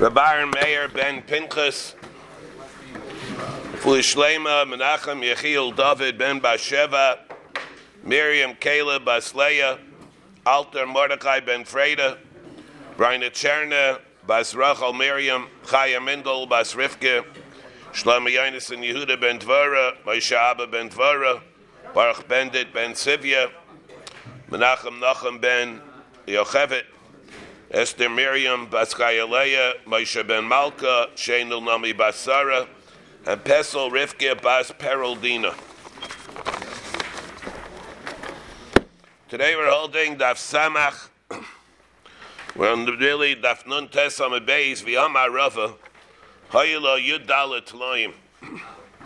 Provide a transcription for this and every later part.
Rabbi Meir ben Pinchas, Fulishlema Menachem Yechiel David ben Basheva, Miriam Caleb Basleya, Alter Mordechai ben Freda, Brian Cherna, Bas Rachel Miriam, Chaya Mendel Bas Rivke, Shlomo Yonason Yehuda ben Tvara, Moshe Abba ben Tvara, Baruch Bendit ben Sivya, Menachem Nachem ben Yochevet, Esther Miriam Bas Chayaleya, Moshe ben Malka, Shenul Nami Basara, and Pesel Rivke Bas Peroldina. Today we're holding Daf Samach. We're on the really Daf Nun Tes on the base, V'yama Rava, Hayilo Yud Dalet Tloim.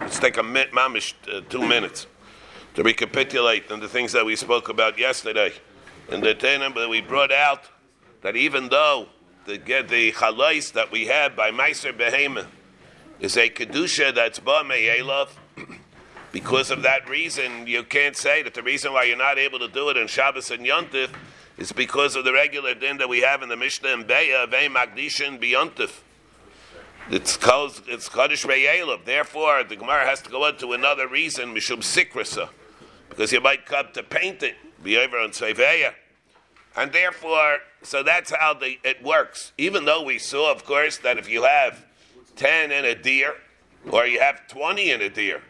Let's take a minute, mamish, uh, two minutes to recapitulate on the things that we spoke about yesterday. And the tenem that we brought out that even though the the chalais that we have by Meiser Behema is a kedusha that's me'elav, because of that reason, you can't say that the reason why you're not able to do it in Shabbos and Yontif is because of the regular din that we have in the Mishnah and Beya, Vei Magdishin B'Yontif. It's called it's Kaddish Re'elav. Therefore, the Gemara has to go into another reason, Mishum Sikrasa, because you might come to paint it, be over on Seveya. And therefore, so that's how the, it works. Even though we saw, of course, that if you have 10 in a deer, or you have 20 in a deer,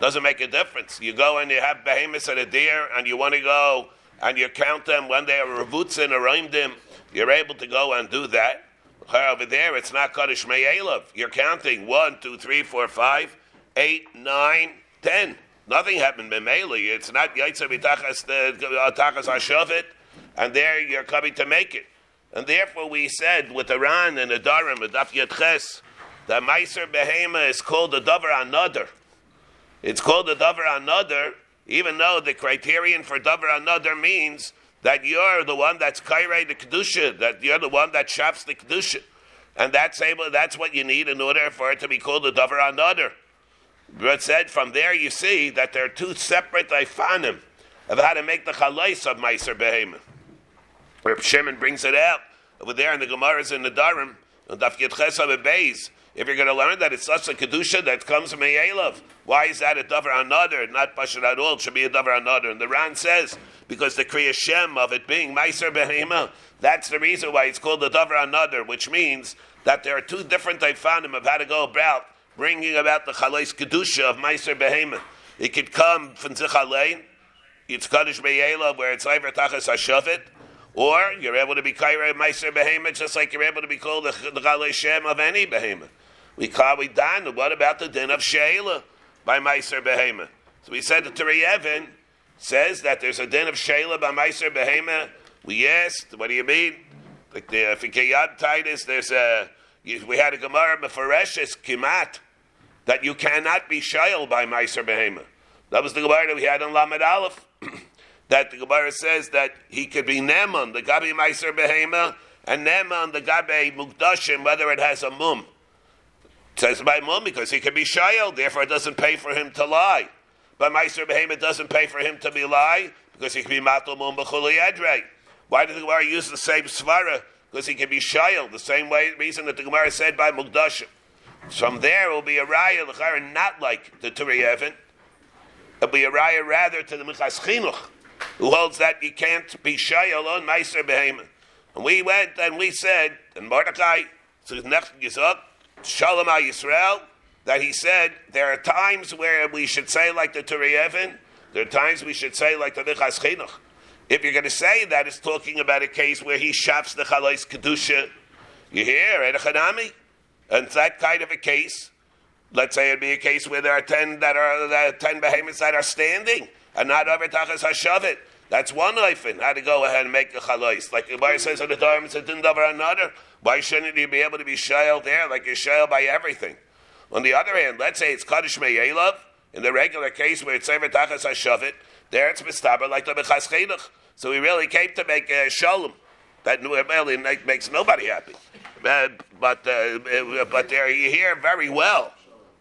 doesn't make a difference. You go and you have behemoths and a deer, and you want to go and you count them when they are revutzin or them. You're able to go and do that. Over there, it's not kaddish me'elav. You're counting one, two, three, four, five, eight, nine, ten. Nothing happened b'meili. It's not yaitzer b'tachas uh, tachas hashavit, and there you're coming to make it. And therefore, we said with Iran and Adarim, Darim, the Daf Yetches, that Meiser Behema is called the Dover Another. It's called the Dover Another, even though the criterion for Dover Another means that you're the one that's Kairei the Kedusha, that you're the one that shafts the Kedusha. And that's able, that's what you need in order for it to be called the Dover Another. But said from there you see that there are two separate ifanim of how to make the chalais of Meiser Behema. Reb Shimon brings it out over there in the Gemaras in the Darim. If you're going to learn that it's such a kedusha that comes from a Elav, why is that a davar another, not pashut at all? It should be a davar another. And the Ran says because the kriya shem of it being meiser behema, that's the reason why it's called a davar another, which means that there are two different ifanim of how to go about bringing about the chalais kedusha of meiser behema. It could come from zichalein, it's kaddish be'elav where it's iver tachas hashavit. Or you're able to be kaira meiser behemoth just like you're able to be called the, the shem of any behemoth. We call we dan. What about the din of sheila by meiser behemoth? So we said that Turi Evan says that there's a din of sheila by meiser behemoth. We asked, what do you mean? Like the Fikayad Titus, there's a we had a Gemara Mefareshes Kimat that you cannot be shail by meiser behemoth. That was the Gemara that we had in Lamed Aleph. That the Gemara says that he could be Neman, the Gabi Meiser Behema, and Neman, the Gabi Mukdashim, whether it has a mum. It says by mum because he could be Shayel, therefore it doesn't pay for him to lie. But Meiser Behema doesn't pay for him to be lie because he can be Matal Mum B'chuli Edrei. Why did the Gemara use the same Svara? Because he can be Shayel, the same way reason that the Gemara said by Mukdashim. From there it will be a Raya, not like the Turi Evan. It'll be a Raya rather to the Minchas Chinuch who holds that you can't be shayel on Meiser Behemoth. And we went and we said, and Mordecai, Shalom Yisrael, that he said there are times where we should say like the Turi Evan, there are times we should say like the Minchas Chinuch. If you're going to say that, it's talking about a case where he shafts the Chalais Kedusha. You hear, Edachanami? And that kind of a case, let's say it'd be a case where there are ten that are there are ten behemoths that are standing and not over tachas hashavit. That's one oifen. How to go ahead and make a chalais. Like the Gemara says on the it's a din another. Why shouldn't you be able to be shayel there like you're shayel by everything? On the other hand, let's say it's kaddish me'elav, in the regular case where it's over tachas hashavit, there it's mistaber like the Minchas Chinuch. So we really came to make a shalom. That really makes nobody happy. Uh, but uh, but there you hear very well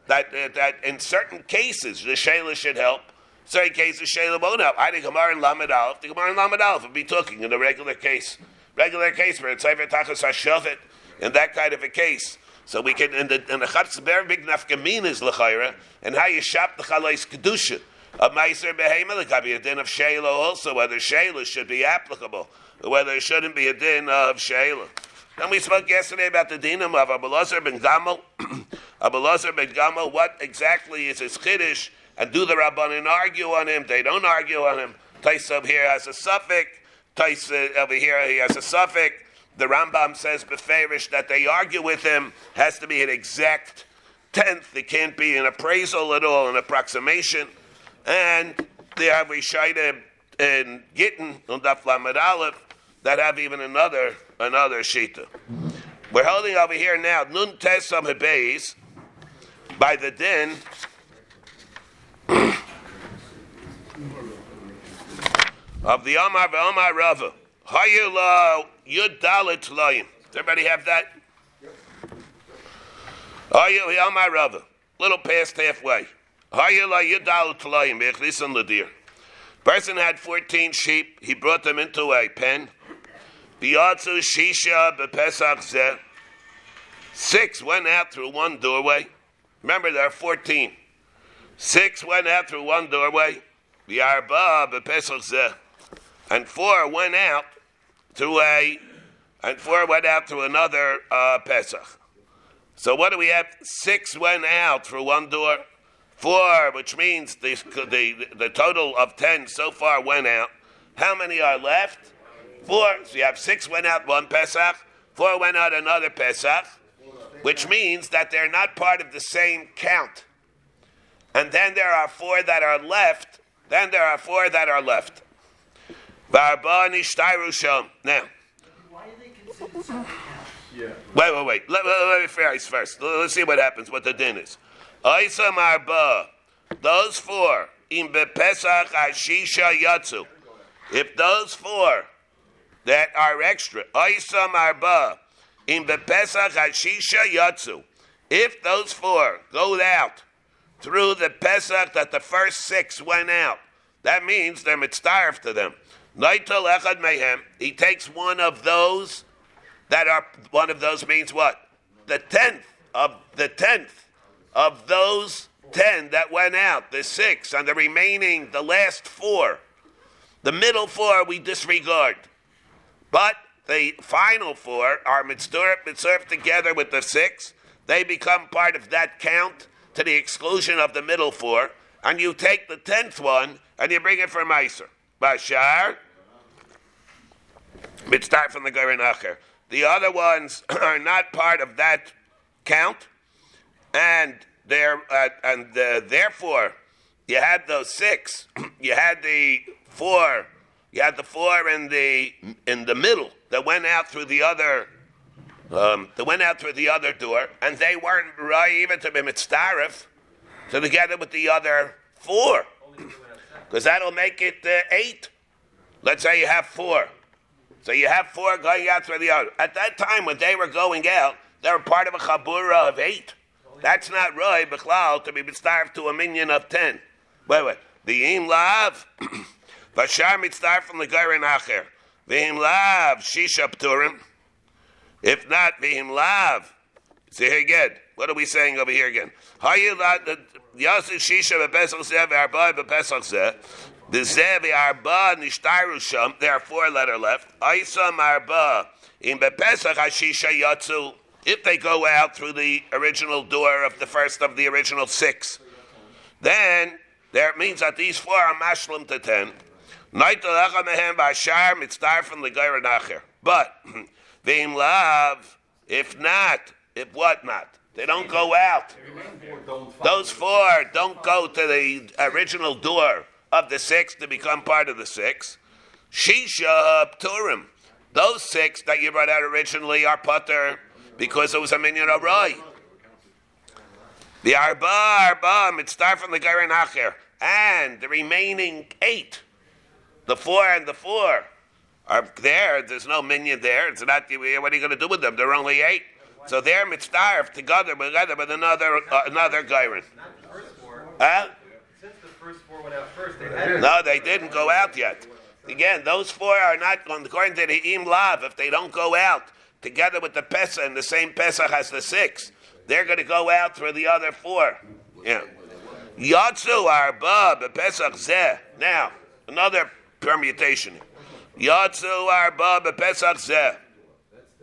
that uh, that in certain cases the shayla should help Certain cases, Shayla won't help. I think Gemara and Lamed Aleph, the Gemara and Lamed Aleph would be talking in a regular case. Regular case where it's Sefer Tachas HaShavit, in that kind of a case. So we can in the in the chatzis big nafkamin is lechayra, and how you shop the chalais kedusha. A meiser behema could be a din of shayla also, whether shayla should be applicable, or whether it shouldn't be a din of shayla. Then we spoke yesterday about the dinam of Abelazar ben Gamal. Abelazar ben Gamal, what exactly is his chiddush? And do the rabbanin argue on him? They don't argue on him. Taisa here has a suffix. Taisa over here he has a suffix. The Rambam says beferish that they argue with him has to be an exact tenth. It can't be an appraisal at all, an approximation. And they have Rishaita in Gittin on Daf Lamed Aleph that have even another another shita. We're holding over here now Nun Tesam Hebeis by the din. Of the Omar Omar Rava. Hayula Yud Dalit Loyim. Does everybody have that? Hayula Omar Rava. Little past halfway. Hayula Yud Dalit Loyim. Bechlisan Ladir. Person had 14 sheep. He brought them into a pen. Biyatzu Shisha Bepesach Zeh. Six went out through one doorway. Remember, there are 14. Six went out through one doorway. Biarba Bepesach Zeh. And four went out through a, and four went out through another uh, Pesach. So what do we have? Six went out through one door. Four, which means the, the, the total of ten so far went out. How many are left? Four. So you have six went out one Pesach, four went out another Pesach, which means that they're not part of the same count. And then there are four that are left. Then there are four that are left. Now. Why do they consider yeah. Wait, wait, wait. Let, let, let me phrase first. Let's see what happens, what the din is. Oisa marba. Those four. In bepesach ashisha yatsu. If those four that are extra. Oisa marba. In bepesach ashisha yatsu. If those four go out through the Pesach that the first six went out, that means they're mitzdarf to them. Naital echad mehem. He takes one of those that are one of those means what? The tenth of the tenth of those ten that went out, the six, and the remaining, the last four. The middle four we disregard. But the final four are mitzvah, mitzvah together with the six. They become part of that count to the exclusion of the middle four. And you take the tenth one and you bring it for Meiser. Bashar, start from the Goren Acher. The other ones are not part of that count, and they're uh, and uh, therefore you had those six. you had the four. You had the four in the in the middle that went out through the other. Um, that went out through the other door, and they weren't right even to be mitzdarif, so together with the other four, because that'll make it uh, eight. Let's say you have four. So you have four going out through the other. At that time, when they were going out, they were part of a chabura of eight. That's not Roy Bechlal to be starved to a minion of ten. Wait, wait. The im lav, vashar mitzdarf from the gairin acher. V'im lav shisha pturim. If not, v'im lav. See here again. What are we saying over here again? The Arba there are four letter left. If they go out through the original door of the first of the original six, then there means that these four are mashlim to ten. But Vim Lav, if not, if what not? They don't go out. Those four don't go to the original door of the six to become part of the six. Shisha Pturim. Those six that you brought out originally are putter because it was a minion of Roy. The Arba, Arba, mitzvah from the Garen Acher. And the remaining eight, the four and the four, are there. There's no minion there. It's not, what are you going to do with them? There are only eight. So they're mitzvah together, together with another, uh, another Garen. Huh? first four went out first. They no, they didn't go out yet. Again, those four are not, according to the Im Lav, if they don't go out together with the Pesach, and the same Pesach as the six, they're going to go out for the other four. Yeah. Yatsu arba bepesach zeh. Now, another permutation. Yatsu arba bepesach zeh.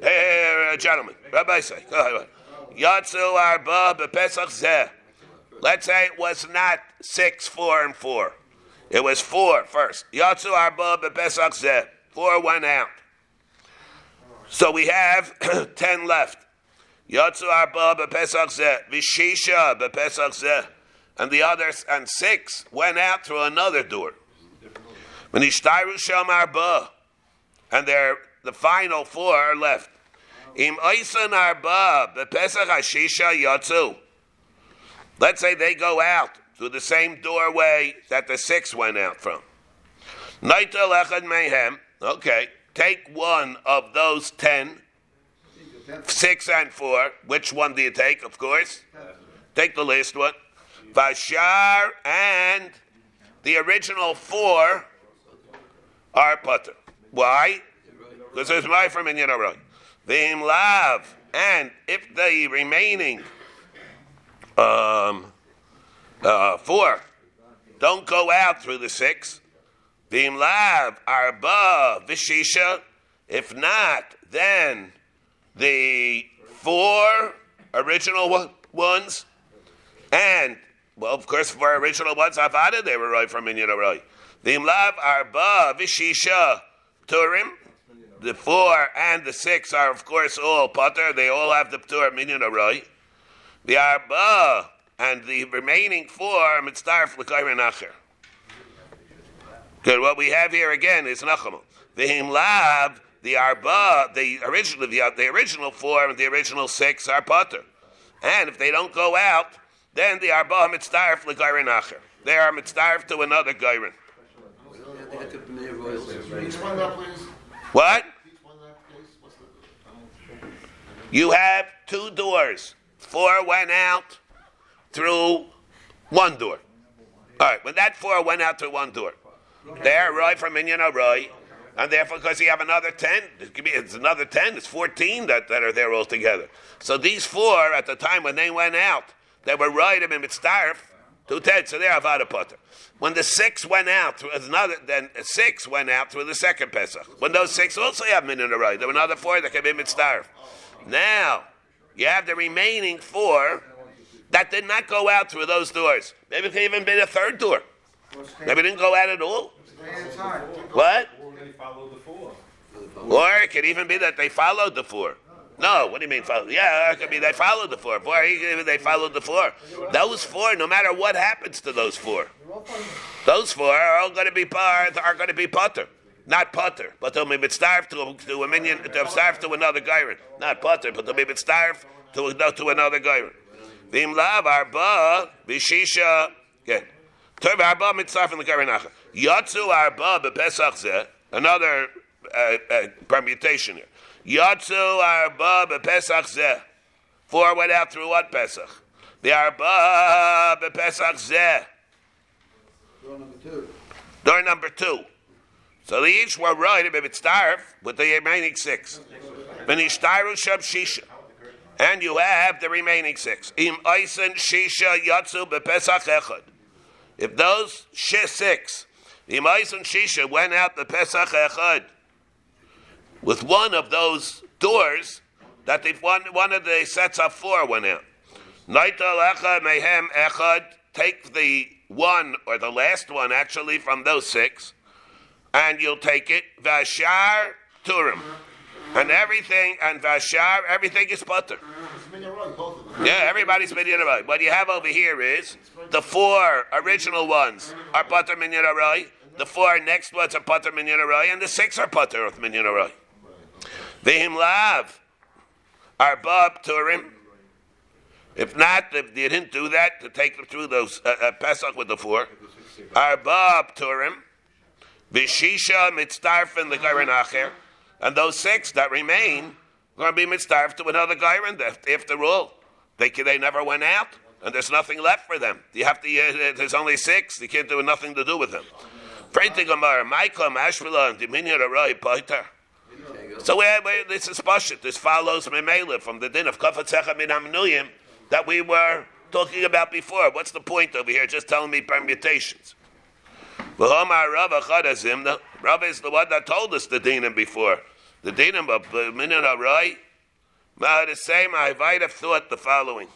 Hey, hey, uh, gentlemen, Rabbi say. Yatsu arba bepesach zeh. Let's say it was not six, four, and four. It was four first. Yatsu arba bepesach zeh. Four went out. So we have ten left. Yatsu arba bepesach zeh. Vishisha bepesach zeh and the others and six went out through another door. When Ishtaru Sham Arba, and they're the final four are left. Im Arba, Bepesach Hashisha. Let's say they go out through the same doorway that the six went out from. Mehem, okay, take one of those ten, six and four. Which one do you take, of course? Take the least one. Vashar and the original four are putter. Why? Because there's my from in Yinaroy. Vim lav, and if the remaining um, uh, four don't go out through the six, vim lav arba vishisha. If not, then the four original ones and well, of course, for original ones, I've added they were right from Minyan Aroi. The Imlav Arba Vishisha Turim. The four and the six are, of course, all Potter. They all have the Tur Minyan Aroi. The Arba and the remaining four are Mitzdarf L'Kairin Acher. Good. What we have here again is Nachamu. The Himlav, the Arba, the original, the, the original four and the original six are Potter. And if they don't go out, then the Arba mitzdarf legairin acher. They are mitzdarf to another gairin. What? You have two doors. Four went out through one door. All right, when that four went out through one door, they're right from Minyan Roy, and therefore, because you have another ten, it's another ten, it's fourteen that, that are there altogether. So these four, at the time when they went out, they were right in mitzdarf to Ted, so they're avada potter. When the six went out, another then six went out through the second Pesach. When those six also have min in the right, there were another four that came in mitzdarf. Now you have the remaining four that did not go out through those doors. Maybe it could even been a third door. Maybe it didn't go out at all. What? Or it could even be that they followed the four. No, what do you mean follow? Yeah, could be they followed the four. Boy, they followed the four. Those four, no matter what happens to those four, those four are all going to be part, are going to be putter, not putter, but they'll be starved to, to a minion, to starved to another gairin, not putter, but they'll be starved to to another gairin. Vim lav arba bishisha again. Turb arba mitzarf in the acha. Yatsu arba bepesach Another uh, uh, permutation here. Yatsu arba bepesach zeh. Four went out through what Pesach? The arba bepesach zeh. Door number two. Door number two. So they each were right if it's starve with the remaining six. Shisha. And you have the remaining six. Im oisen shisha yatsu bepesach echad. If those six, im oisen shisha went out the pesach echad, with one of those doors that they one, one of the sets of four went out. Naita lecha mehem echad. Take the one or the last one actually from those six, and you'll take it. Vashar turim, and everything and vashar everything is butter. Yeah, everybody's minyan What you have over here is the four original ones are butter minyan The four next ones are butter minyan and the six are butter of minyan Vehim lav. Arbab turim. If not, if they didn't do that to take them through those uh, uh, Pesach with the four, Arbab turim. Vishisha mitzdarfin the gairin acher, and those six that remain are going to be mitzdarf to another gairin. After all, they they never went out, and there's nothing left for them. You have to. Uh, there's only six. You can't do nothing to do with them. Pray to Gemara, Michael Mashvila and Dominion Arai Paiter. So where, where this is pashut. This follows memela from the din of kafatzecha min amnuyim that we were talking about before. What's the point over here? Just telling me permutations. The Rava is the one that told us the dinim before. The dinim of minyan harai. Ma the same. I might have thought the following.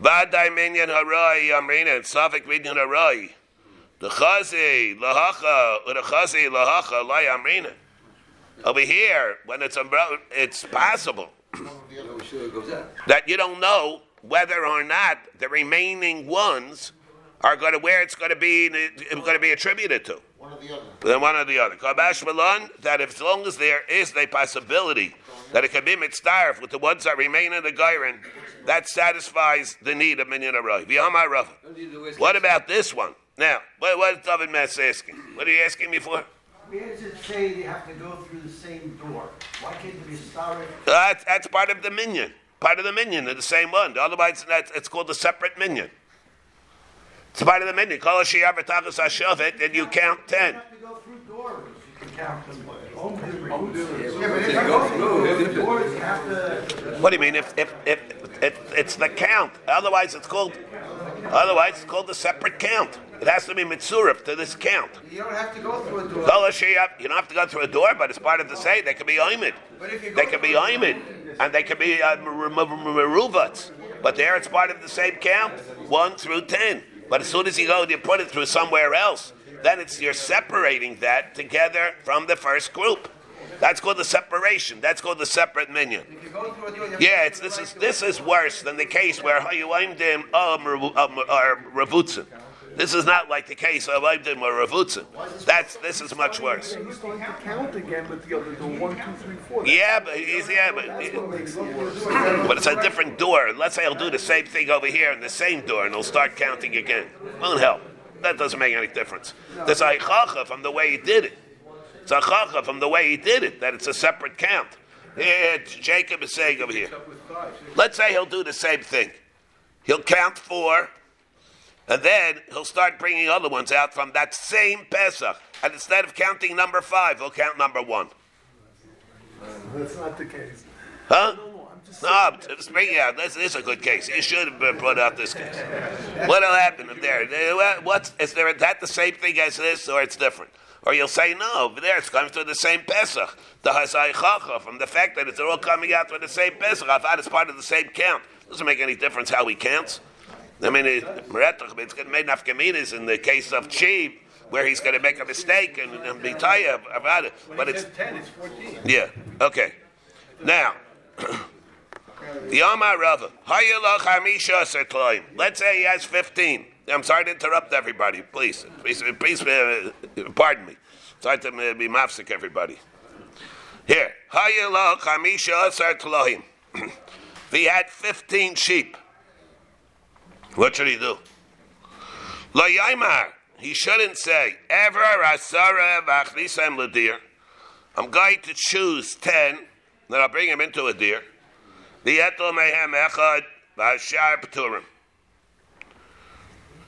Vadai minyan harai amrina and Safik minyan harai. The chazi lahacha or the chazi lahacha lay amrina. Over here, when it's umbrella, it's possible that you don't know whether or not the remaining ones are going to where it's going to be going to be attributed to. One or the other. Then one or the other. Kabash Malon, that if, as long as there is a possibility that it can be mitzdarf with the ones that remain in the Gairin, that satisfies the need of Minyan Rav. What about this one? Now, what, what is David Mess asking? What are you asking me for? Where does it say they have to go through the same door? Why can't it be started? That's, that's part of the minion. Part of the minion, they're the same one. Otherwise, that's, it's called the separate minion. It's part of the minion. Call Shiyar B'Tachas HaShavet, and you count ten. You have to go through doors. You can count them. Home Yeah, but if I go through, doors, you have to. What do you mean? If, if, if, if it's the count, otherwise it's called, otherwise it's called the separate count. It has to be mitzurif to this count. you don't have to go through a door. You don't have to go through a door, but it's part of the say. They can be oimid. But if you go They can be oimid, and they can be uh, meruvats. But there, it's part of the same count, one through ten. But as soon as you go, and you put it through somewhere else. Then it's you're separating that together from the first group. That's called the separation. That's called the separate minion. If you go through a door, you have Yeah, it's, this is this is worse than the case where Hayuaimdim or um, Ravutzin. This is not like the case of Aimdim or Ravutzin. That's this is much worse. You still to count again with the other door. One, two, three, four. Yeah, but he's, yeah, but but it's a different door. Let's say he'll do the same thing over here in the same door, and he'll start counting again. Won't help. That doesn't make any difference. There's a chacha from the way he did it. It's a chacha from the way he did it that it's a separate count. Yeah, Jacob is saying over here. Let's say he'll do the same thing. He'll count four, and then he'll start bringing other ones out from that same Pesach. And instead of counting number five, he'll count number one. That's not the case. Huh? No, I'm just No, I'm just bringing out. This, this is a good case. You should have brought out this case. What'll happen if there? eh, What's is there? Is that the same thing as this, or it's different? Or you'll say no. Over there, it's coming through the same Pesach. The Hazai Chacha from the fact that it's all coming out with the same Pesach. I thought it's part of the same count. Doesn't make any difference how he counts. I mean, it- it's going to make nafkaminas in the case of Chi, where he's going to make a mistake and, and be tired about it. But it's ten, it's fourteen. yeah. Okay. Now, the Amar Rava. Hayalach Hamisha Setloim. Let's say he has 15. I'm sorry to interrupt everybody. Please. Please, please uh, pardon me. Sorry to uh, be mafsik everybody. Here. Hayalach Hamisha Setloim. If he had 15 sheep, what should he do? Lo Yaimar. He shouldn't say, Ever Ladir. I'm going to choose 10, then I'll bring him into a deer. The Etel Mehem Echad Vashar Pturim.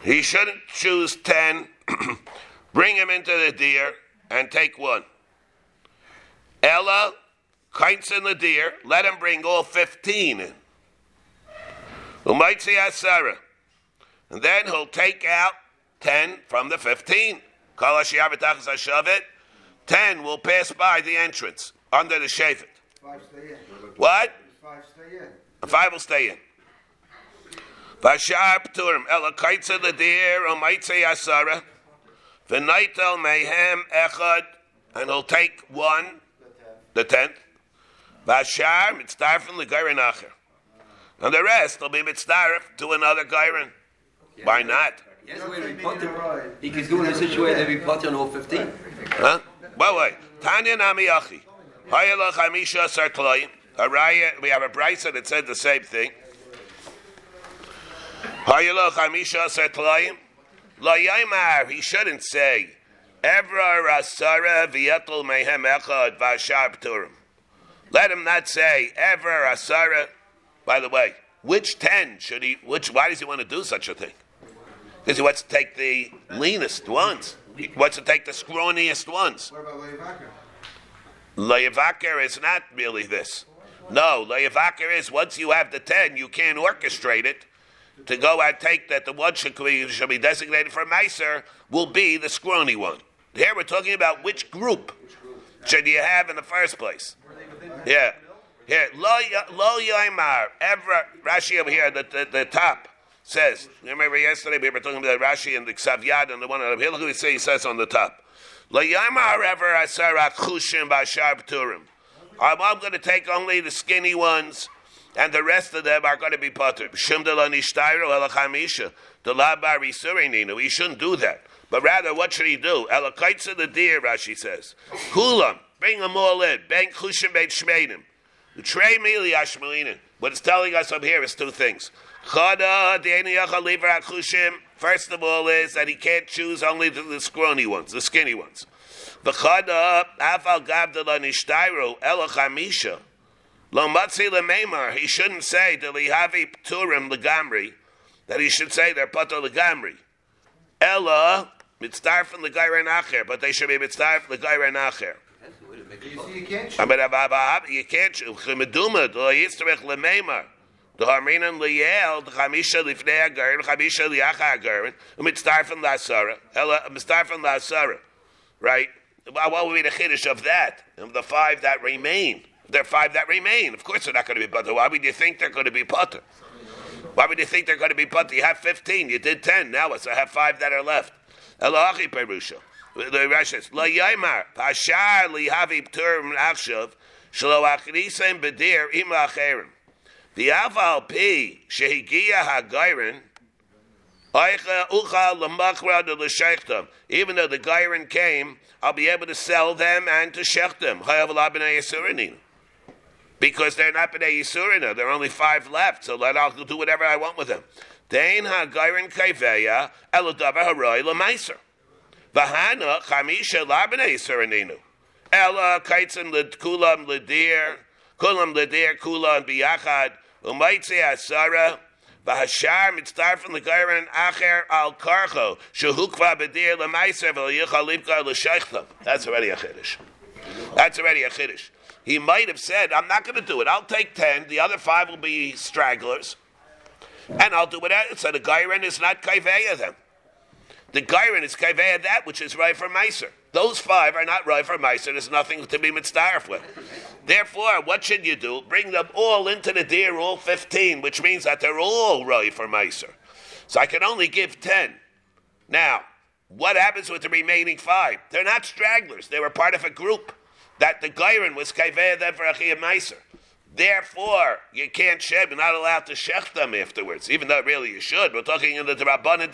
He shouldn't choose 10, bring him into the deer, and take one. Ella, kites in the deer, let him bring all 15 in. Umaitzi Asara. And then he'll take out 10 from the 15. Kol Hashiyah B'tachas HaShavet. 10 will pass by the entrance under the Shevet. Five stay in. What? Five stay in. And five will stay in. Vashar Pturim. Ela Kaitza Ladir Umaitzi Asara. V'naitel Mehem Echad. And he'll take one, the tenth. Vashar Mitzdarfin L'Gairin Acher. And the rest will be Mitzdarf to another Gairin. Why not? Yes, the way to be potter. He could do in a situation that be potter on all 15. Huh? By way, Tanya Nami Achi. Hayalach Hamisha Sartlayim. Araya, we have a brisa that said the same thing. Hayalach Hamisha Sartlayim. La Yaimar, he shouldn't say, Evra Rasara Vietel Mehem Echad Vashar Pturim. Let him not say, Evra Rasara. By the way, which ten should he, which, why does he want to do such a thing? Because he wants to take the leanest ones. He wants to take the scrawniest ones. What about Levi Layavaker is not really this. No, Layavaker is once you have the ten, you can't orchestrate it to go and take that the one should be, should be designated for Meiser will be the scrawny one. Here we're talking about which group should you have in the first place. Yeah. Here, lo, y- lo yaimar, ever, Rashi over here, the, the, the top says, remember yesterday we were talking about Rashi and the Xavyad and the one of here, look what he says, on the top. I'm, going to take only the skinny ones, and the rest of them are going to be potter. He shouldn't do that. But rather, what should he do? Elakaitza the deer, Rashi says. Kulam. Bring them all in. Ben chushim ben shmeinim. Trey mili ashmelinin. What it's telling us up here is two things. Chada de'eni yachal lever. First of all, is that he can't choose only the, the scrawny ones, the skinny ones. V'chada afal gavdala nishtayro elachamisha. Lo matzi lemeimar. He shouldn't say to lihavi pturim legamri that he should say they're pato legamri. Ella mitzdarfen legayren acher, but they should be mitzdarfen legayren acher. That's the way to make You it. see, you can't Aber aber aber you can't lemeimar. The harminan liyel the chamisha lifnei agarin chamisha liacha agarin umitzdarfen lasara right. What would be the chiddush of that? Of the five that remain, there are five that remain. Of course, they're not going to be butter. Why would you think they're going to be butter? Why would you think they're going to be butter? You have fifteen. You did ten. Now it's I have five that are left. Eloachi perusha. The Rashi says, "Lo yaimar pashar lihavi pturim achshav shelo achrisem bedir im acherim." The aval pi shehigia l'sheichtam. Even though the Gairin came, I'll be able to sell them and to shech them. Because they're not b'nei Yisurina. There are only five left, so let I'll do whatever I want with them. Dein ha Gairin kaiveya eladavar haroi l'maiser. Vahana chamisha la b'nei Yisurininu. Ella kaitzim kulam ledir, kulam ledir kulam biyachad, umaitze asara, V'hashar mitzdarfen l'gayren acher al karcho shehukva b'dir l'maiser v'liyichal libka l'sheichtam. That's already a chiddush. That's already a chiddush. He might have said, "I'm not going to do it. I'll take ten. The other five will be stragglers, and I'll do it." So the gayren is not kaiveya then. The gayren is kaiveya that which is right for meiser. Those five are not right for meiser. There's nothing to be mitzdarf with. Therefore, what should you do? Bring them all into the deer, all 15, which means that they're all right for Meiser. So I can only give 10. Now, what happens with the remaining five? They're not stragglers. They were part of a group that the Gairin was Kaivea them for Achia Meiser. Therefore, you can't shed, you're not allowed to shech them afterwards, even though really you should. We're talking in the Rabbanan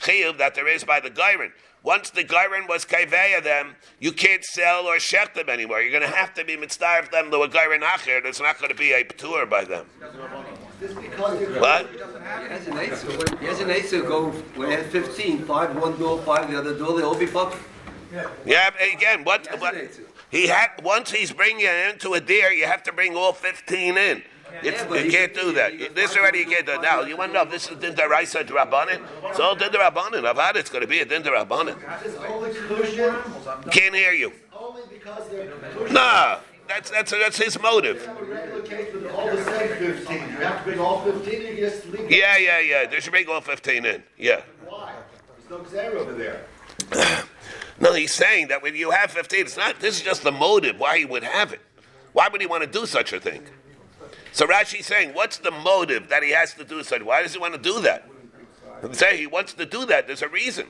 Chiyuv that there is by the Gairin. Once the Gairin was Kaiveya them, you can't sell or shech them anymore. You're going to have to be mitzdarf them to a Gairin Acher. There's not going to be a Ptur by them. What? He has an eight, he has an eight to go, he has fifteen, five one door, five the other door, they all be fucked. Yeah, but again, what, what he had once he's bringing it into a deer, you have to bring all fifteen in. It's, you can't do that. This already you can't do. find Now you want to know if this is Dinda Raisa Rabbanin? It's all Dinda Rabbanin. I've had it. it's going to be a Dinda Rabbanin. Is only kosher, Can't hear you. only because they're kosher. Nah, that's that's that's his motive. have a regular case with all the same fifteen. You have to bring all fifteen and you just leave. Yeah, yeah, yeah. They should bring all fifteen in. Yeah. Why? There's no over there. No, he's saying that when you have 15, it's not, this is just the motive why he would have it. Why would he want to do such a thing? So Rashi's saying, what's the motive that he has to do such? Why does he want to do that? Say he wants to do that. There's a reason.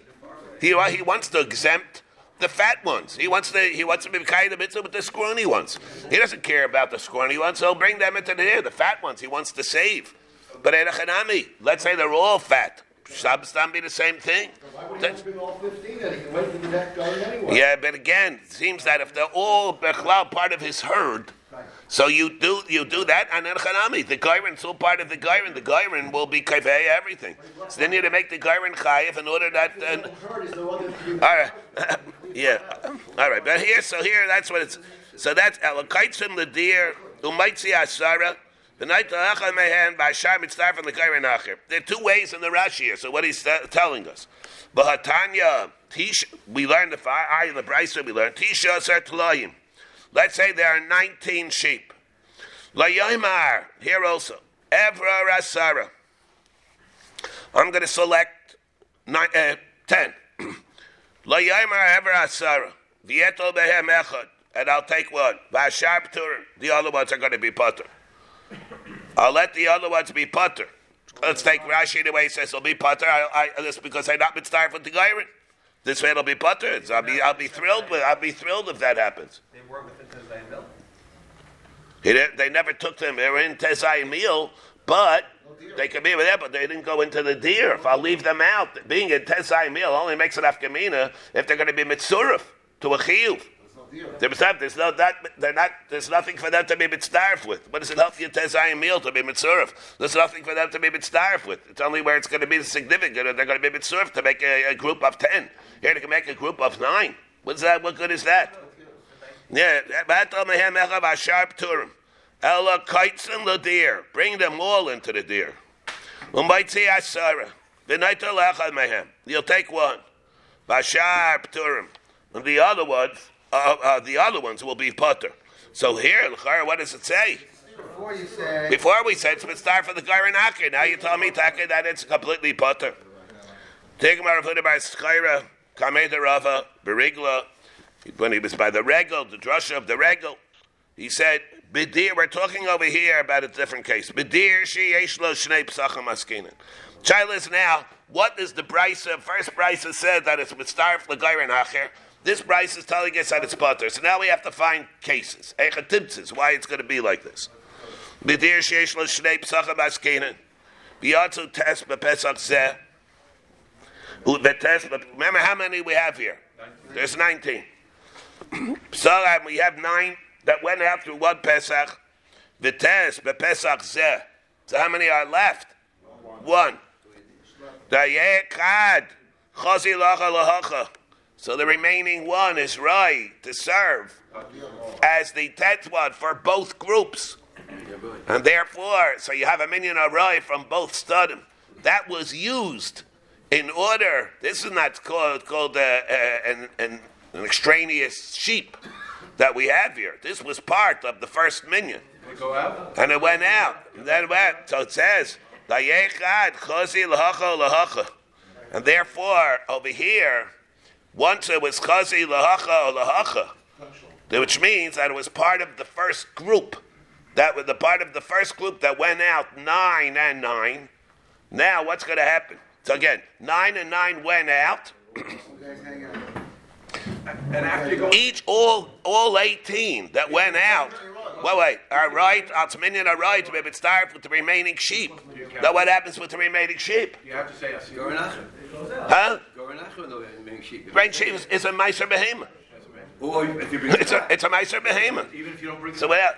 He, uh, he wants to exempt the fat ones. He wants to he wants to be kind of mitzvah with the scrawny ones. He doesn't care about the scrawny ones. So he'll bring them into the air. The fat ones he wants to save. But Erechanami, let's say they're all fat. Shabstam be the same thing. Why would he That's- have to bring all fifteen then? He can wait for the next guy anyway. yeah, but again, it seems that if they're all bechlal part of his herd, so you do you do that and then chanami, the gairin all part of the gairin. The gairin will be kaveh everything. So then you have to make the gairin chayiv in order that. And, all right, yeah, all right. But here, so here, that's what it's. So that's elokaitzim the deer umaitzi asara. The night mehen by shar mitzvah from the gairin acher. There are two ways in the Rashi here. So what he's t- telling us, Bahatanya Tish, we learned the fire. I in the Brisa we learned Tisha Asar Tlayim. Let's say there are 19 sheep. Layoimar, here also, Evra Rasara. I'm going to select nine, uh, 10. Layoimar Evra Rasara. Vieto Behem Echad. And I'll take one. Vashar Ptur. The other ones are going to be putter. I'll let the other ones be putter. Let's take Rashi the way he says it'll be putter. I, I, this because I've not been starved with the Gairin. This way it'll be putter. So I'll be I'll be thrilled with I'll be thrilled if that happens. They were within. He didn't, they never took them. They were in Tesai meal, but they could be with that, but they didn't go into the deer. If I'll leave them out, being in Tesai meal only makes it afkamina if they're going to be mitzurif to a chiyuv. There's no that they're not. There's nothing for them to be mitzdarf with. What does it help you tesayim meal to be mitzurif? There's nothing for them to be mitzdarf with. It's only where it's going to be significant, or they're going to be mitzurif to make a, a group of ten. Here they can make a group of nine. What's that? What good is that? Yeah, asharp turim. Ella kaitzin the deer. Bring them all into the deer. Umaitzi asara. You'll take one. Basharp turim. And the other ones, uh, uh, the other ones will be putter. So here, what does it say? Before you say, Before we said it's mitzvah for the Gairin Aker. Now you tell me, Taka, that it's completely putter. Take him out of by Schaira, Kameda Rava, Berigla, when he was by the regal, the drusha of the regal, he said, Bedir, we're talking over here about a different case. Bedir she yeshlo shnei psachim askinen. Child is now, what is the brisa? First brisa said that it's mitzvah l'gayrin acher. This brisa is telling us that it's butter. So now we have to find cases, echatibtzes, why it's going to be like this. Bedir she yeshlo shnei askinen. Biyatzu test bepesach zeh. Remember how many we have here? There's 19. So we have nine that went out through one Pesach. Vites, Pesach Zeh. So how many are left? One. Dayekad. Chazi lacha lahacha. So the remaining one is right to serve as the tenth one for both groups. And therefore, so you have a minion array from both studim. That was used in order. This is not called called uh, uh, an, an, an extraneous sheep that we have here. This was part of the first minion, They go out. and it went out. And then it went. So it says, "Dayechad chazi lahacha lahacha," and therefore over here, once it was chazi lahacha or lahacha, which means that it was part of the first group. That was the part of the first group that went out nine and nine. Now what's going to happen? So again, nine and nine went out. you guys hang on. And after you go, Each all all eighteen that went out. Wait, wait. All right, Atzminian are right. Maybe it starts with the remaining sheep. Now what happens with the remaining sheep? you have to say a Huh? Goren Acher no main sheep. Brain sheep is, is a miser behemoth. Or if you It's a it's a miser behemoth. Even if you don't bring So well,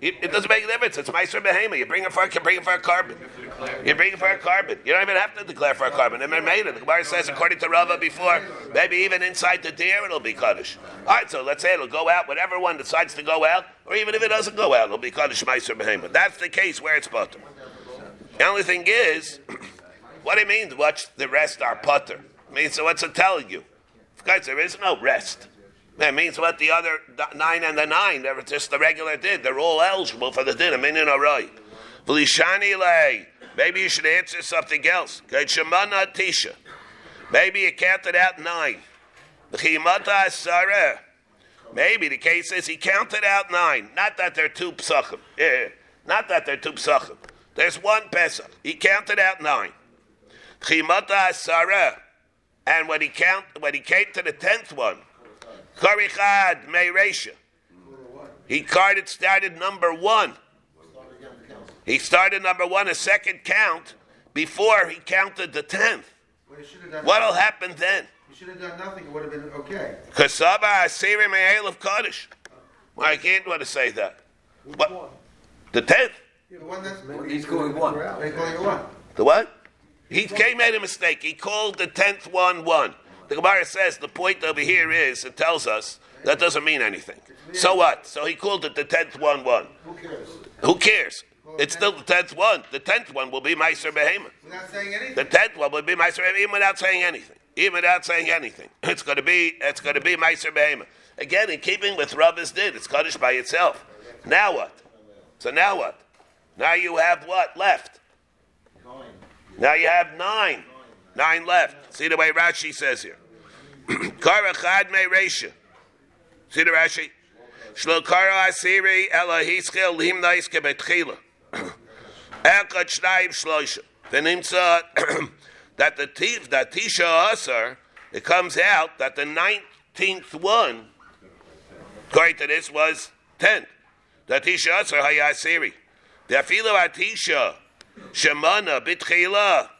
it, doesn't make a difference. It's miser behemoth. You bring it for you bring it for a carbon. You bring it for a carbon. You don't even have to declare for a carbon. They're made it. The Gemara says, according to Rava before, maybe even inside the deer it'll be kaddish. All right, so let's say it'll go out. Whatever one decides to go out, or even if it doesn't go out, it'll be kaddish miser behemoth. That's the case where it's butter. The only thing is, what it means, watch the rest are putter. I mean, so what's it telling you? Guys, there is no rest. That means what the other nine and the nine, they're just the regular did. They're all eligible for the din, a minyan right. V'lishani lei. Maybe you should answer something else. Tisha. Maybe you counted out nine. Maybe the case is he counted out nine. Not that they're two psachim. Yeah. Not that they're two psachim. There's one pesach. He counted out nine. Chimata asara. And when he count, when he came to the tenth one, Karichad Meiresha. He carded started number one. He started number one, a second count, before he counted the tenth. Well, you should have done. What'll happen then? He should have done nothing. It would have been okay. Kasaba Asiri Me'el of Kaddish. Well, I can't want to say that. What? The tenth? The one that's. He's going one. They call you one. The what? He came made a mistake. He called the tenth one one. The Gemara says the point over here is it tells us that doesn't mean anything. So what? So he called it the tenth one one. Who cares? Who cares? It's still the tenth one. The tenth one will be Meiser Behemoth. Not saying anything. The tenth one will be Meiser Behemoth even without saying anything. Even without saying anything. It's going to be it's going to be Meiser Behemoth. Again, in keeping with Rava's did, it's Kaddish by itself. Now what? So now what? Now you have what left? Nine. Now you have nine. Nine left. See the way Rashi says here. Kara chad me resha. See the Rashi? Shlo kara asiri ela hischel limnais kebetchila. Echad shnayim shloisha. V'nimtza that the t- that Tisha Asar, it comes out that the nineteenth one, according to this, was tenth. That Tisha Asar hayasiri. The afilu atisha shemana bitchila.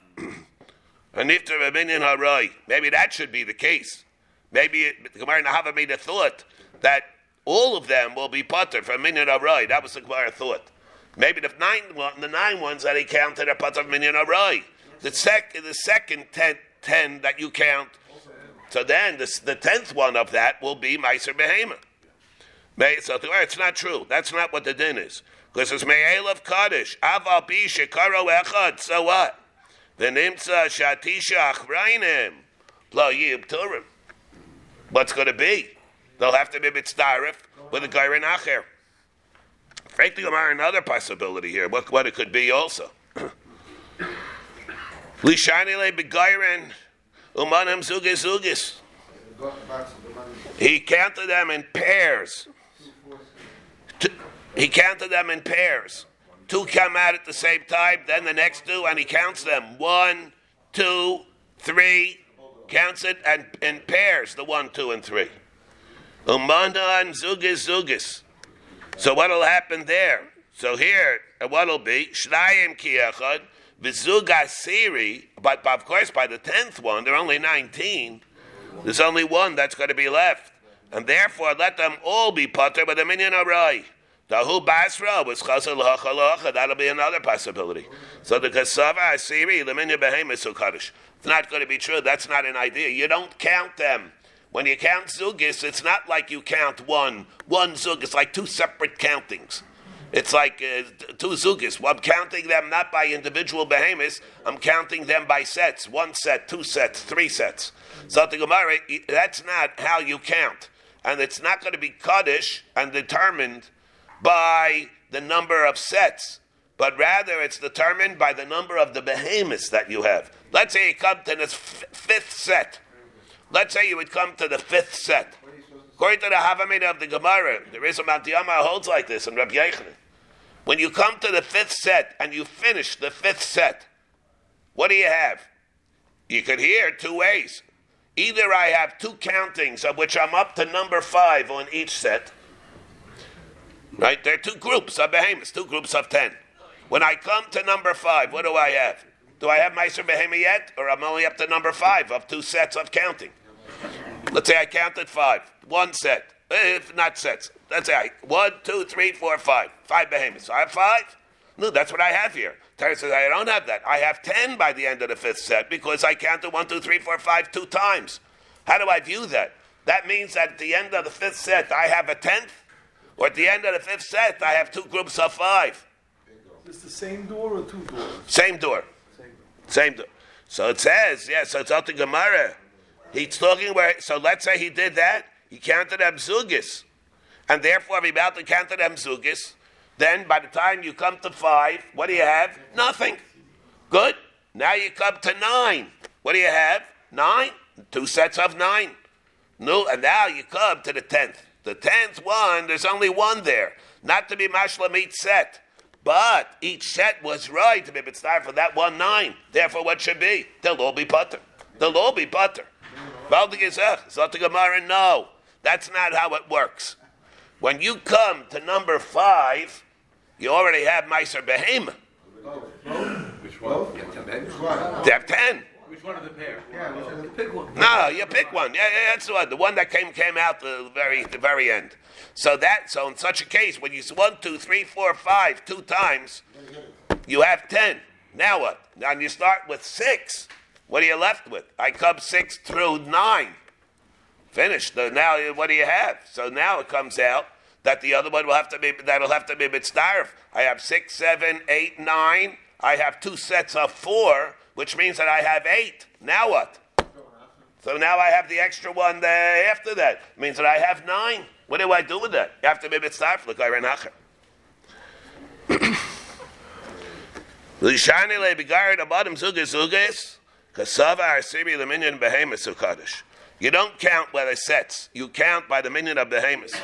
Hanifter v'minyan harai. Maybe that should be the case. Maybe the Gemara Nahava made a thought that all of them will be putter from minyan harai. That was the Gemara thought. Maybe the nine one, the nine ones that he counted are putter from minyan harai. The sec, the second ten, ten that you count. So then the, the tenth one of that will be Meiser Behema. So it's not true. That's not what the din is. Because it's Me'el of Kaddish. Aval Pi Shekaro Echad. So what? The Nimtza Shatisha Achrainim. Lo Yib Turim. What's going to be? They'll have to be mitzdarif with a Gairin Acher. Frankly, Gemara, another possibility here. What, what it could be also. Lishani le begairin umanim zugis zugis. He counted them in pairs. He counted them in pairs. Two come out at the same time, then the next two, and he counts them. One, two, three. Counts it and in pairs, the one, two, and three. Umanan zugis zugis. So what'll happen there? So here, uh, what'll be? Shnayim kiyachad, v'zug asiri, but but of course by the tenth one, there are only 19. There's only one that's going to be left. And therefore, let them all be putter with a minyan arai. Dahu basra was chazal hachalacha. That'll be another possibility. So the kasava asiri, the minyan behemoth kaddish. It's not going to be true. That's not an idea. You don't count them. When you count zugis, it's not like you count one. One zug. It's like two separate countings. It's like uh, two zugis. Well, I'm counting them not by individual behemoths. I'm counting them by sets. One set, two sets, three sets. So the Gemara, that's not how you count. And it's not going to be Kaddish and determined by the number of sets, but rather it's determined by the number of the behemoths that you have. Let's say you come to this f- fifth set. Let's say you would come to the fifth set. According to the Havamina of the Gemara, there is a Mantiyama holds like this in Rabbi Yechanan. When you come to the fifth set and you finish the fifth set, what do you have? You could hear two ways. Either I have two countings of which I'm up to number five on each set, right? There are two groups of behemoths, two groups of ten. When I come to number five, what do I have? Do I have Meiser Behemoth yet, or I'm only up to number five of two sets of counting? Let's say I counted five, one set, if not sets. Let's say I, one, two, three, four, five, five behemoths. I have five. No, that's what I have here. Terry says I don't have that. I have ten by the end of the fifth set because I counted one, two, three, four, five two times. How do I view that? That means that at the end of the fifth set I have a tenth, or at the end of the fifth set I have two groups of five. It's the same door or two doors? Same door. Same door. Same door. So it says, yeah, so it's out the Gemara. He's talking where, so let's say he did that. He counted them zugis. And therefore, if he about to count them zugis, then by the time you come to five, what do you have? Nothing. Good. Now you come to nine. What do you have? Nine. Two sets of nine. No, and now you come to the tenth. The tenth one, there's only one there. Not to be mashlam each set. But each set was right to be mitzvah for that one nine. Therefore, what should be? They'll all be butter. They'll all be butter. Valdig Gezech, Zot no. That's not how it works. When you come to number five, you already have Meiser Behema. Which one? They have ten. Which one of the pair? Yeah, which is- Pick one. No, you pick one. Yeah, yeah, that's the one. The one that came came out the very the very end. So that so in such a case, when you s- one, two, three, four, five, two times, you have ten. Now what? Now you start with six. What are you left with? I come six through nine. Finished. So now what do you have? So now it comes out that the other one will have to be that'll have to be mitzdarif. I have six, seven, eight, nine. I have two sets of four, which means that I have eight. Now what? So now I have the extra one there after that. It means that I have nine. What do I do with that? You have to be mitzvah for the nacher. Lishani le bigarid abadim zugas zugas kasava arsiri the minion behemoth sukadish. You don't count by the sets. You count by the minion of behemoth.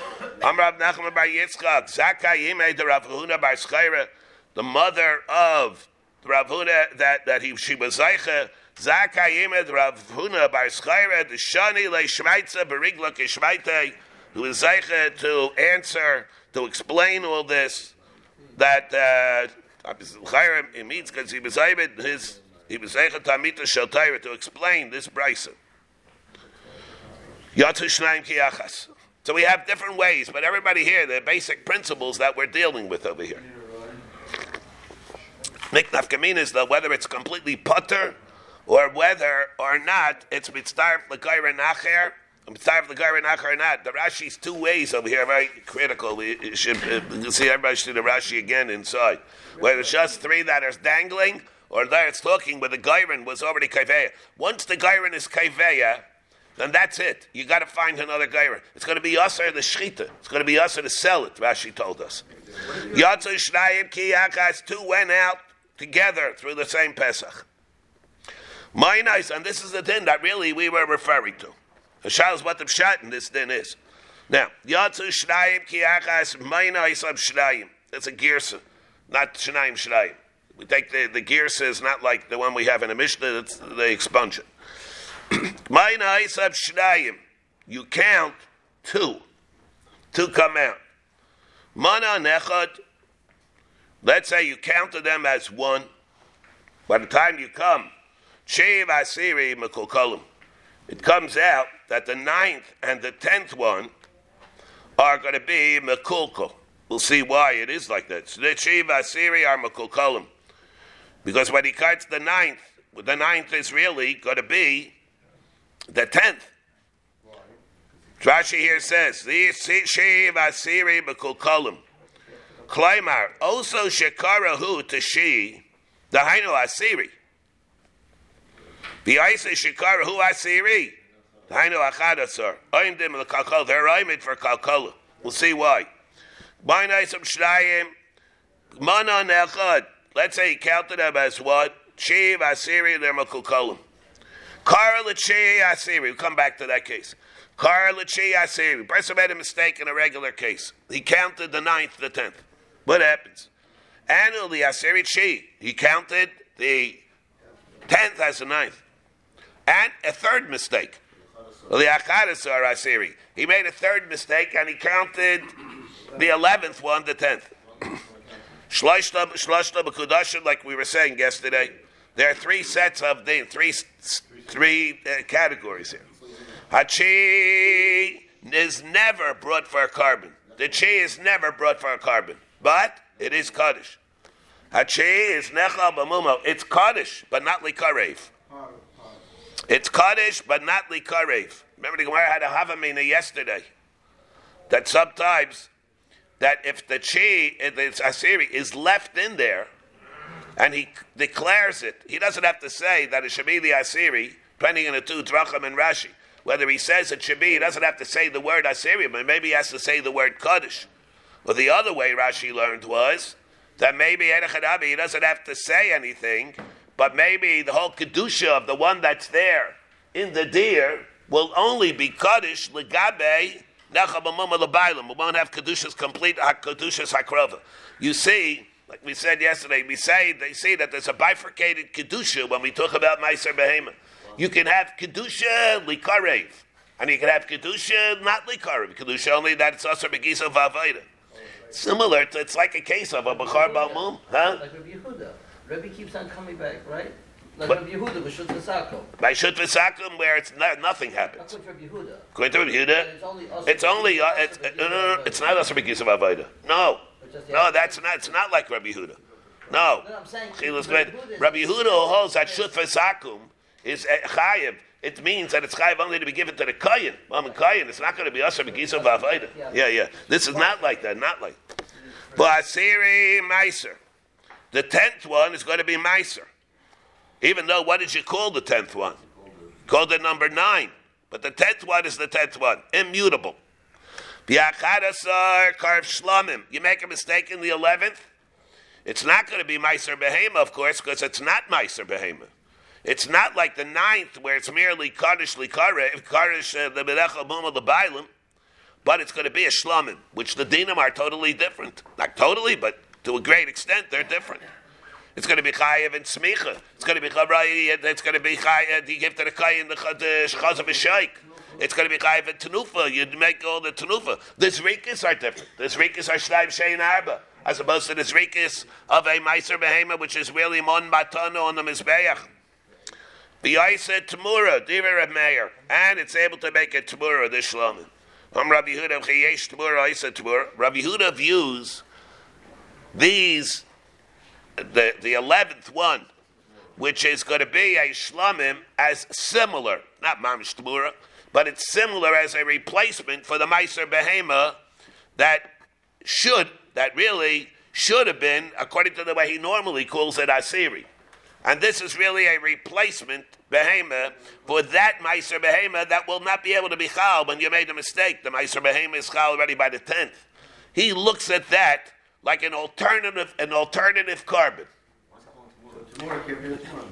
Amrav Nachman bar Yitzchak Zakai Yimei de Rav Huna bar Schreira, the mother of Rav Huna that that he she was Zeicha. De Rav Huna bar Schreira the Shani le Shmeitza berigla kishmeite who is Zeicha to answer to explain all this that. Uh, it means because he was his he was able to to explain this brisa. So we have different ways, but everybody here, the basic principles that we're dealing with over here. Kamin is the whether it's completely putter or whether or not it's mitzvah l'gayra nacher, mitzvah l'gayra nacher or not. The Rashi's two ways over here very critical. We should uh, see everybody should see the Rashi again inside. Whether it's just three that are dangling, or there it's talking where the gairin was already kaiveya. Once the gairin is kaiveya, then that's it. You got to find another gairin. It's going to be us or the shchita. It's going to be us or to sell it. Rashi told us. Yatzu shnayim ki Two went out together through the same Pesach. My nice, and this is the din that really we were referring to. The is what the pshat in this din is. Now, Yatzu shnayim ki achas of shnayim. That's a girsa not Shanaim Shanaim. We take the, the gear is not like the one we have in a Mishnah, it's the expunsion. Mine Isab Shnaim. You count two. Two come out. Mana Nechad. Let's say you counted them as one. By the time you come, Sheiv Asiri Mekulkolim. It comes out that the ninth and the tenth one are going to be Mekulkol. We'll see why it is like that. The Shev Asiri are Mekulkolim. Because when he cuts the ninth, the ninth is really going to be the tenth. Rashi here says, Shiv Asiri Mekulkolim. Klaimar, also Shekarahu to Shi, the Hainu Asiri. The Isa Shekarahu Asiri. The Hainu Achadasar. Oimdim Lekakol. They're oimid for Kalkola. We'll see why. Bainaisim Shnayim, Mana Nechad. Let's say he counted them as what? Shiv, Assyri, they're Makukalim. Kara Lachi Assyri. We'll come back to that case. Kara Lachi Assyri. Person made a mistake in a regular case. He counted the ninth, the tenth. What happens? Annually, Assyri Chi. He counted the tenth as the ninth. And a third mistake. He made a third mistake and he counted the eleventh one, the tenth. Shlashta b'kudashim, like we were saying yesterday, there are three sets of the three three uh, categories here. Hachi is never brought for a carbon. The chi is never brought for a carbon, but it is kaddish. Hachi is nechal b'mumo. It's kaddish, but not likarev. It's kaddish, but not likarev. Remember the Gemara had a havamina yesterday that sometimes that if the chi, the asiri, is left in there, and he declares it, he doesn't have to say that it should be the asiri, depending on the two dracham and Rashi. Whether he says it should be, he doesn't have to say the word asiri, but maybe he has to say the word kaddish. Well, the other way Rashi learned was that maybe Erechadabi, he doesn't have to say anything, but maybe the whole kedusha of the one that's there in the deer will only be kaddish legabe we won't have Kedushas complete Kedushas Hakrova. You see, like we said yesterday, we say they say that there's a bifurcated Kedusha when we talk about Meiser Behema. You can have Kedusha Likarev, and you can have Kedusha not Likarev. Kedusha only that it's also Begisa Vavaida. Similar to, it's like a case of a Bachar Balmum, huh? Like Rabbi Yehuda. Rabbi keeps on coming back, right? Like Rabbi Yehuda with Shut V'Sakum. By Shut V'Sakum, where it's not, nothing happens. According to Rabbi Yehuda. According to Rabbi Yehuda, It's only us. it's only uh, it's, uh, no, no, no, it's not us Rabbi Yisrael Avodah. No, no, that's not. It's not like Rabbi Yehuda. No, No, I'm saying. Rabbi Yehuda is- Rabbi Yehuda holds that Shut V'Sakum is uh, chayiv. It means that it's chayiv only to be given to the kohen. Mom and kohen. It's not going to be us Rabbi Yisrael Avodah. Yeah, yeah. This is not like that. Not like. But Asiri Meiser. The tenth one is going to be Meiser. Even though, what did you call the tenth one? Called it number nine. But the tenth one is the tenth one. Immutable. V'achadasar karv shlamim. You make a mistake in the eleventh, it's not going to be Meiser Behema, of course, because it's not Meiser Behema. It's not like the ninth, where it's merely Kaddish Likare, Kaddish uh, the Berecha Buma the Bailim, but it's going to be a Shlamim, which the Dinim are totally different. Not totally, but to a great extent, they're different. It's going to be Chayev and Smicha. It's going to be Chavrai, it's going to be Chayev, you give to the Chayev the Chaz of a Shaykh. It's going to be Chayev and Tanufa. You make all the Tanufa. The Zrikas are different. The Zrikas are Shnaim Shein Arba as opposed to the zrikas of a meiser behema, which is really mon matano on the mizbeach. The said tamura, diver of meir, and it's able to make a tamura this shlomin. Um, Rabbi Yehuda chayesh tamura, said tamura. Rabbi Yehuda views these the the eleventh one, which is going to be a shlamim, as similar, not mamish tamura, but it's similar as a replacement for the meiser behema that should that really should have been, according to the way he normally calls it, Asiri. And this is really a replacement behema for that Meiser behema that will not be able to be chal when you made a mistake. The Meiser behema is chal already by the tenth. He looks at that like an alternative, an alternative carbon.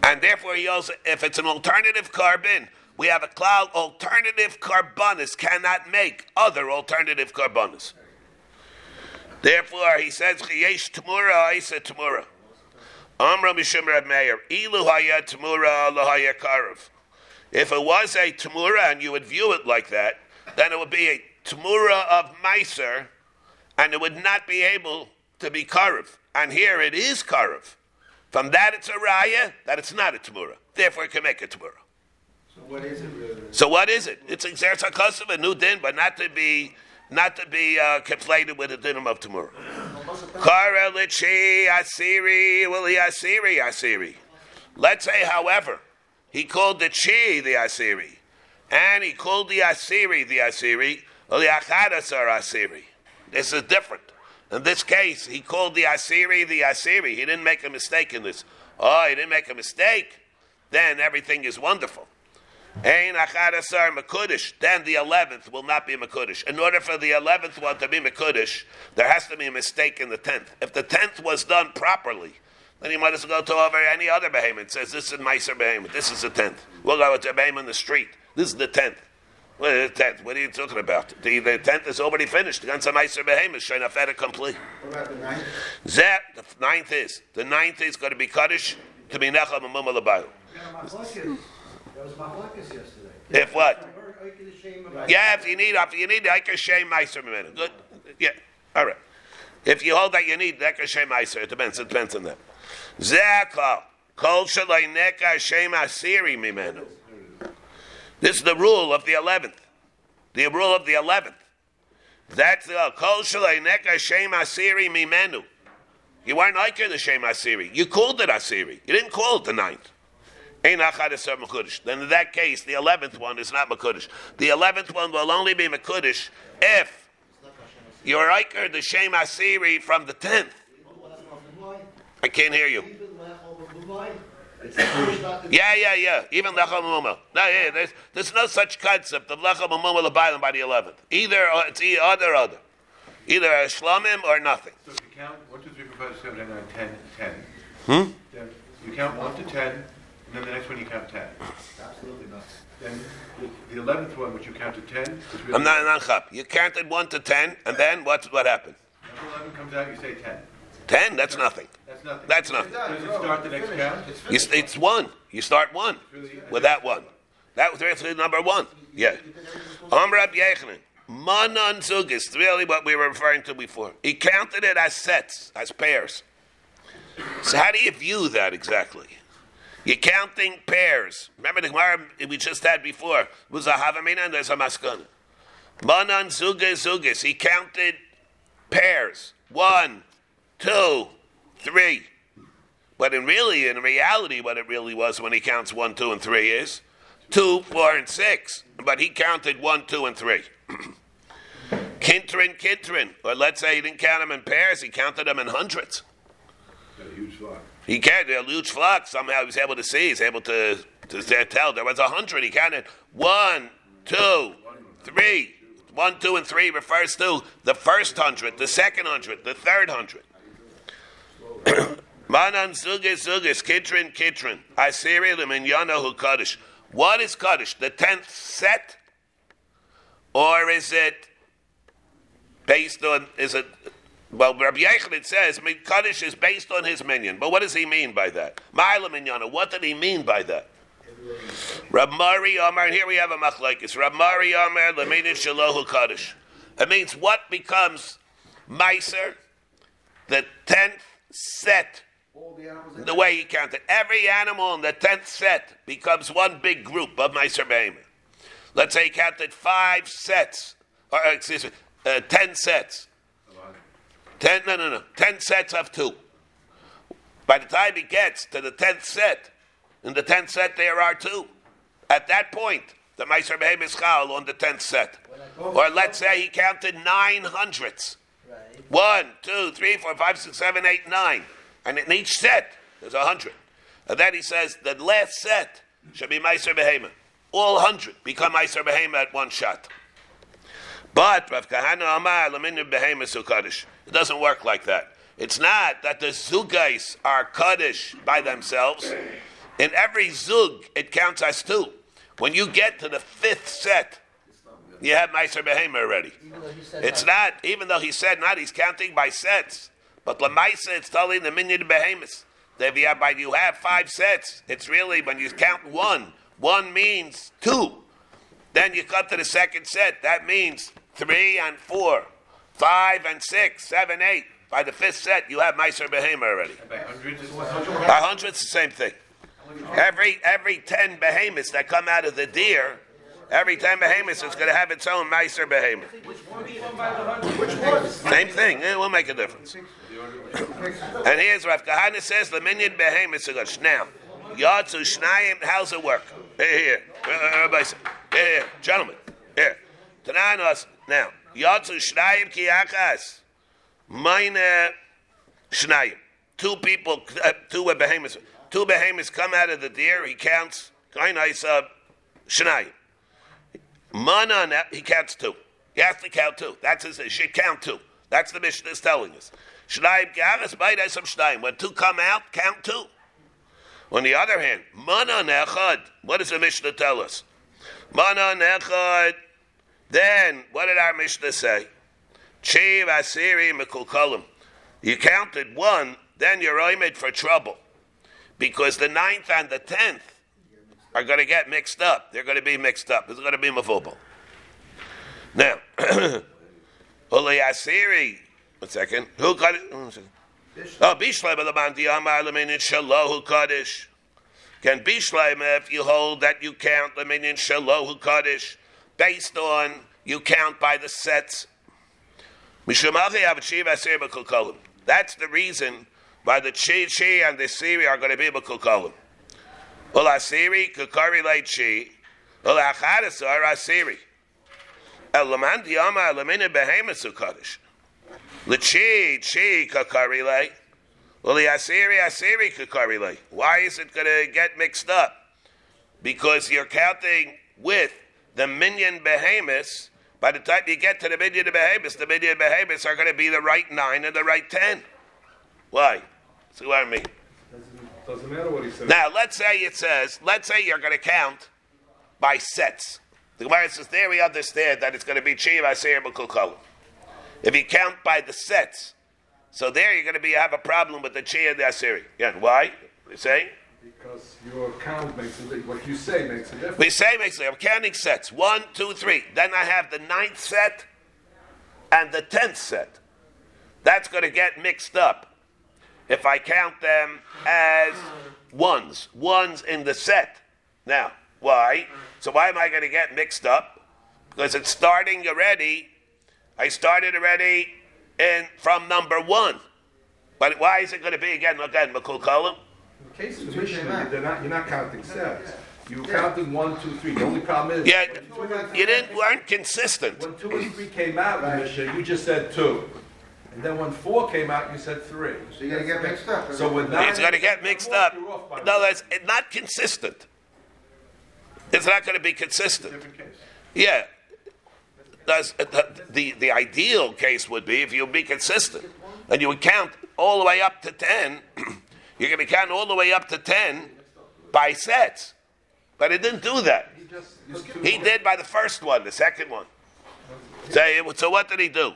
And therefore, he also, if it's an alternative carbon, we have a cloud alternative carbonus cannot make other alternative carbonus. Therefore, he says, Chayesh Tamura, Isa Tamura. Amra Mishim Rab Meir, Ilu Haya Tamura, Lahaya Karav. If it was a Tamura and you would view it like that, then it would be a Tamura of Meiser, and it would not be able to be Karav. And here it is Karav. From that it's a Raya, that it's not a Tamura. Therefore, it can make a Tamura. So what is it really? So what is it? It's Exerz HaKosav, a new din, but not to be not to be uh, conflated with the dinim of tomorrow. Kara lichi asiri wili asiri asiri. Let's say, however, he called the chi the asiri, and he called the asiri the asiri, or the achadasar asiri. This is different. In this case, he called the asiri the asiri. He didn't make a mistake in this. Oh, he didn't make a mistake. Then everything is wonderful. Ein achadasar mekudish. Then the eleventh will not be mekudish. In order for the eleventh one to be mekudish, there has to be a mistake in the tenth. If the tenth was done properly, then you might as well go to over any other behemoth. It says this is Meiser behemoth. This is the tenth. We'll go to a behemoth in the street. This is the tenth. What is the tenth? What are you talking about? The, the tenth is already finished. Against a Meiser behemoth, Sheinafeta complete. What about the ninth? Zet, the ninth is the ninth is going to be kaddish to be necham and mumma labayim. That was yesterday. If what? I heard Oike the shame about- Yeah, if you need, if you need, I can shame meiser minute. Good. Yeah. All right. If you hold that you need, that can shame meiser. It depends. It depends on that. Zeka kol shem asiri mimenu. This is the rule of the eleventh. The rule of the eleventh. That's the kol shalai neka shem asiri mimenu. You weren't like the shem asiri. You called it asiri. You didn't call it the ninth. Then in that case, the eleventh one is not Makudish. The eleventh one will only be Makudish if you're iker the shem asiri from the tenth. I can't hear you. Yeah, yeah, yeah. Even lechem umuma. No, yeah, there's, there's no such concept of lechem umuma lebayim by the eleventh. Either or it's either other. Either a shlamim or nothing. So if you count 1, 2, 3, 4, 5, 6, 7, 8, 9, 10, 10. Hmm? Then you count 1 to 10, and then the next one you count 10. Absolutely nothing. Then the, the 11th one, which you counted 10, is really, I'm not an anchap. You counted one to ten, and then what? What happened? Number 11 comes out, you say 10. Ten? That's nothing. That's nothing. That's nothing. Does it start the next count? You, s- it's one. You start one with that one. That was really number one. Yeah. Amrab Yechanan. Manan Zugis. Really what we were referring to before. He counted it as sets, as pairs. So how do you view that exactly? You're counting pairs. Remember the Gemara we just had before was a Havamina and there's a Maskana. Manan Zugis Zugis. He counted pairs. One, two, three. But in really, in reality, what it really was when he counts one, two, and three is two, four, and six. But he counted one, two, and three. Kintrin, Kintrin. Or let's say he didn't count them in pairs, he counted them in hundreds. A huge flock. He counted a huge flock. Somehow he was able to see, he's able to To tell there was a hundred. He counted one, two, three. One, two, and three refers to the first hundred, the second hundred, the third hundred. Manan zugis zugis kitrin kitrin. Asiri leminyana hu kaddish. What is kaddish? The tenth set, or is it based on? Is it? Well, Rabbi Yechon says kaddish is based on his minion. But what does he mean by that? Ma'ila minyana. What did he mean by that? Rab Mari Amar, here we have a machlekes. Rab Mari Amar, leminin shalohu kaddish. It means what becomes meiser, the tenth set the the way he counted. Every animal in the tenth set becomes one big group of Meiser Behemoth. Let's say he counted five sets, or excuse me, uh, ten sets. Ten, no, no, no, ten sets of two. By the time he gets to the tenth set, in the tenth set there are two. At that point, the Meiser Behemoth is chal on the tenth set. Or let's say he counted nine hundredths. Right. One, two, three, four, five, six, seven, eight, nine. And in each set, there's a hundred. And then he says the last set should be Meiser Behema. All hundred become Meiser Behema at one shot. But Rav Kahana Amar Laminu Behema Sukadish. It doesn't work like that. It's not that the Zugais are Kaddish by themselves. In every Zug, it counts as two. When you get to the fifth set, you have Meiser Behema already. Even though he said It's not. even though he said not, he's counting by sets. But Lamaisa, it's telling the minion behemoths. That if you have, you have five sets, it's really when you count one, one means two. Then you come to the second set, that means three and four, five and six, seven, eight. By the fifth set, you have Meiser Behema already. A hundred's the same thing. Every every ten behemoths that come out of the deer, every ten behemoths is going to have its own Meiser Behemoth. Same thing. It will make a difference. and here's Rav Kahana says the minion behemoths are good. Now, Yatsu Shnayim, how's it work? Here, here. Uh, say, here, here. Gentlemen, here. Tananos, now, Yatsu Shnayim Kiyakas. Meine Shnayim. Two people, uh, two behemoths. Two behemoths come out of the deer. He counts. Nice. Uh, Shnayim. Mana, he counts two. He has to count two. That's his. He should count two. That's the mission is telling us. Shnayim garas b'ayday some shnayim. When two come out, count two. On the other hand, mana nechad. What does the Mishnah tell us? Mana nechad. Then what did our Mishnah say? Chiv asiri mekulkalim. You counted one, then you're oimed for trouble, because the ninth and the tenth are going to get mixed up. They're going to be mixed up. It's going to be mavubal. Now, Uli Asiri, one second. Who got it? Oh, Amar Laminin Shalohu Kaddish. Can Bishlai, if you hold that you count Laminin Shalohu Kaddish, based on you count by the sets. That's the reason why the Chi Chi and the Siri are going to be Bakulkolim. Ul Asiri, Kukari Leit Chi. Ul Achadasar Asiri. Elaman Diyama Elamina Behemasu Kaddish. L'chi chi kakarile. Well, the asiri asiri kakarile. Why is it going to get mixed up? Because you're counting with the minion behemoths. By the time you get to the minion behemoths, the minion behemoths are going to be the right nine and the right ten. Why? See what I mean? Doesn't matter what he says. Now, let's say it says, let's say you're going to count by sets. The Gemara says there we understand that it's going to be Chiv Asir B'Kulkolim. If you count by the sets, so there you're going to be have a problem with the Chi and the Asiri. Yeah, why? We say Because your count makes a di- what you say makes a difference. we say basically I'm counting sets one, two, three. Then I have the ninth set and the tenth set. That's going to get mixed up if I count them as ones, ones in the set. Now, why? So why am I going to get mixed up? Because it's starting already. I started already in from number one. But why is it going to be again? Again, McCool column. In the case of the Mishnah, they're not, you're not counting sets. You're counting one, two, three. The only problem is Yeah, you didn't weren't consistent. when two and three came out in you just said two. And then when four came out, you said three. So you're gonna get mixed up. So with nine, It's going to get mixed up. You're off by No, that's it's not consistent. It's not going to be consistent. Different case. Yeah. Does, uh, the, the ideal case would be if you would be consistent and you would count all the way up to 10, you're going to count all the way up to 10 by sets. But he didn't do that. He just, used two He did by the first one, the second one. So, so what did he do?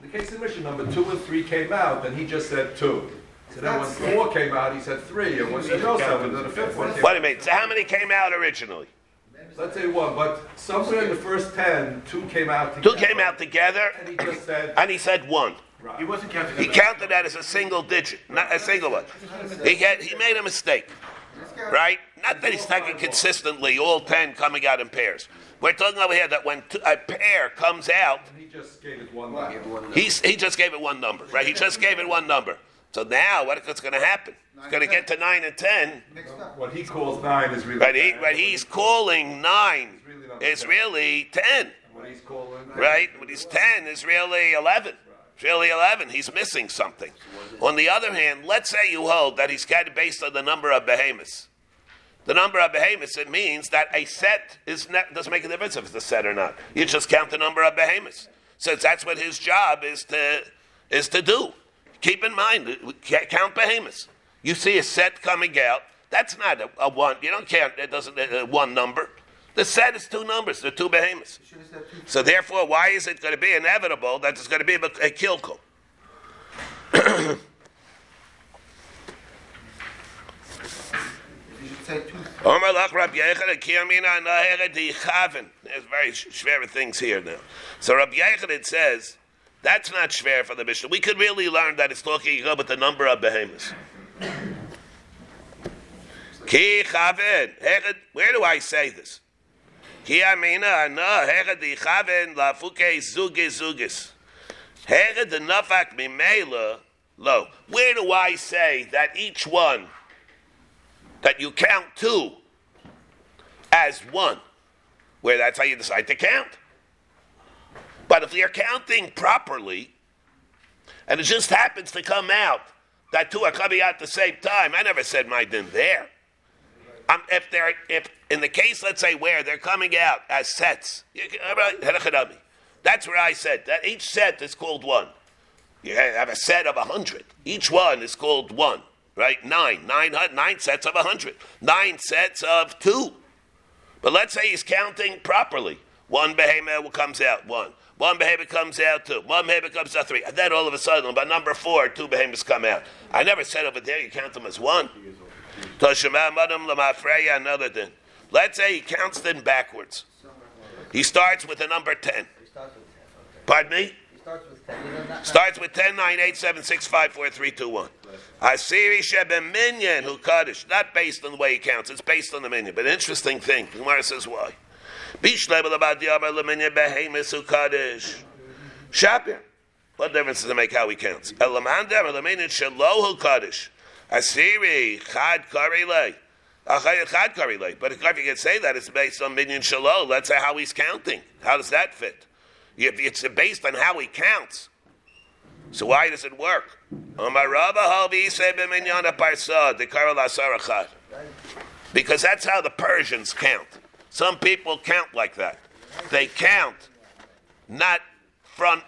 The case in mission number two and three came out, then he just said two. So then when four came out, he said three, and when he knows seven, then the fifth one came What do you mean? So how many came out originally? Let's say one, but somewhere in the first ten, two came out Two together. came out together, And he just said, and he said one. He wasn't counting. He counted that as a single digit, not a single one. He had, he made a mistake, right? Not that he's taking consistently all ten coming out in pairs. We're talking over here that when two, a pair comes out, he just gave it one line. he's, he just gave it one number, right? He just gave it one number. So now what's going to happen? It's going to get to nine and ten, What he calls nine is really. but he, but he's calling nine is really ten. What he's calling. right? When he's 10, is really 11. Really 11. He's missing something. On the other hand, let's say you hold that he's counted based on the number of behemoths. The number of behemoths, it means that a set is doesn't make a difference if it's a set or not. You just count the number of behemoths. Since that's what his job is to, is to do. Keep in mind, count behemoths. You see a set coming out, that's not a, a one. You don't count, it doesn't, uh, one number. The set is two numbers, they're two behemoths. Should have said two. So therefore, why is it going to be inevitable that there's going to be a, a kilkel? You should say two. Omar lach Rab Yechon Kiyamina Naheret Yichaven. There's very schwere things here now. So Rab Yechon it says that's not schwer for the Mishnah. We could really learn that it's talking about the number of behemoths. Ki Chaven. Where do I say this? Where do I say that each one that you count two as one, where that's how you decide to count. But if you're counting properly, and it just happens to come out that two are coming out at the same time, I never said my din there. Um, if they're if in the case, let's say where they're coming out as sets, that's where I said that each set is called one. You have a set of a hundred. Each one is called one, right? Nine, nine, nine sets of a hundred, nine sets of two. But let's say he's counting properly. One behemoth comes out, one. One behemoth comes out, two. One behemoth comes out, three. And then all of a sudden, by number four, two behemoths come out. I never said over there you count them as one. Another thing. Let's say he counts them backwards. He starts with the number 10. He starts with 10, okay. Pardon me? Starts with 10. He does not- Starts with 10, 9, 8, 7, 6, 5, 4, 3, 2, 1. Asiri Shebem Minyan who Kaddish. Not based on the way he counts, it's based on the Minyan. But interesting thing, Gemara says why. Shapir. What difference does it make how he counts? Elamandar Leminyan Shalo who Kaddish. Asiri Chad Karilei. Chad. But if you can say that, it's based on Minyan Shalo. Let's say how he's counting. How does that fit? It's based on how he counts. So why does it work? Because that's how the Persians count. Some people count like that. They count not front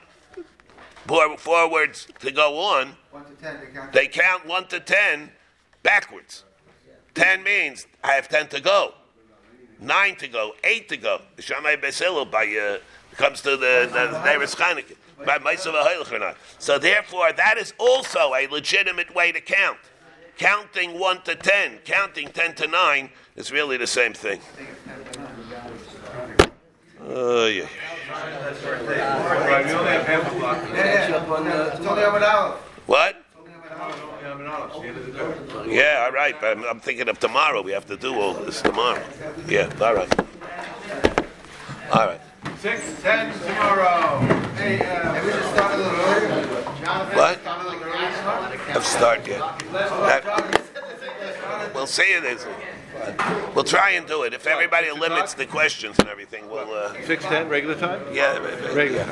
forwards to go on. One to ten, they count. They count one to ten backwards. Ten means I have ten to go, nine to go, eight to go. The Shammai Basil by uh, comes to the the Neres Chanukah by or not. So therefore, that is also a legitimate way to count. Counting one to ten, counting ten to nine is really the same thing. Oh yeah. Right, we only have half a block. Yeah, yeah. Up on the- It's only Amud Aleph. What? It's only Amud Aleph. We have an Aleph, it's the end of the day. Yeah, all right. But I'm, I'm thinking of tomorrow. We have to do all this tomorrow. Yeah, all right. All right. Six, ten tomorrow. Hey, uh, we should start a little earlier. What? start a little earlier tomorrow? Have start yet. That- We'll see it is. We'll try and do it. If everybody limits the questions and everything, we'll. Uh, Six, ten, regular time? yeah. Regular.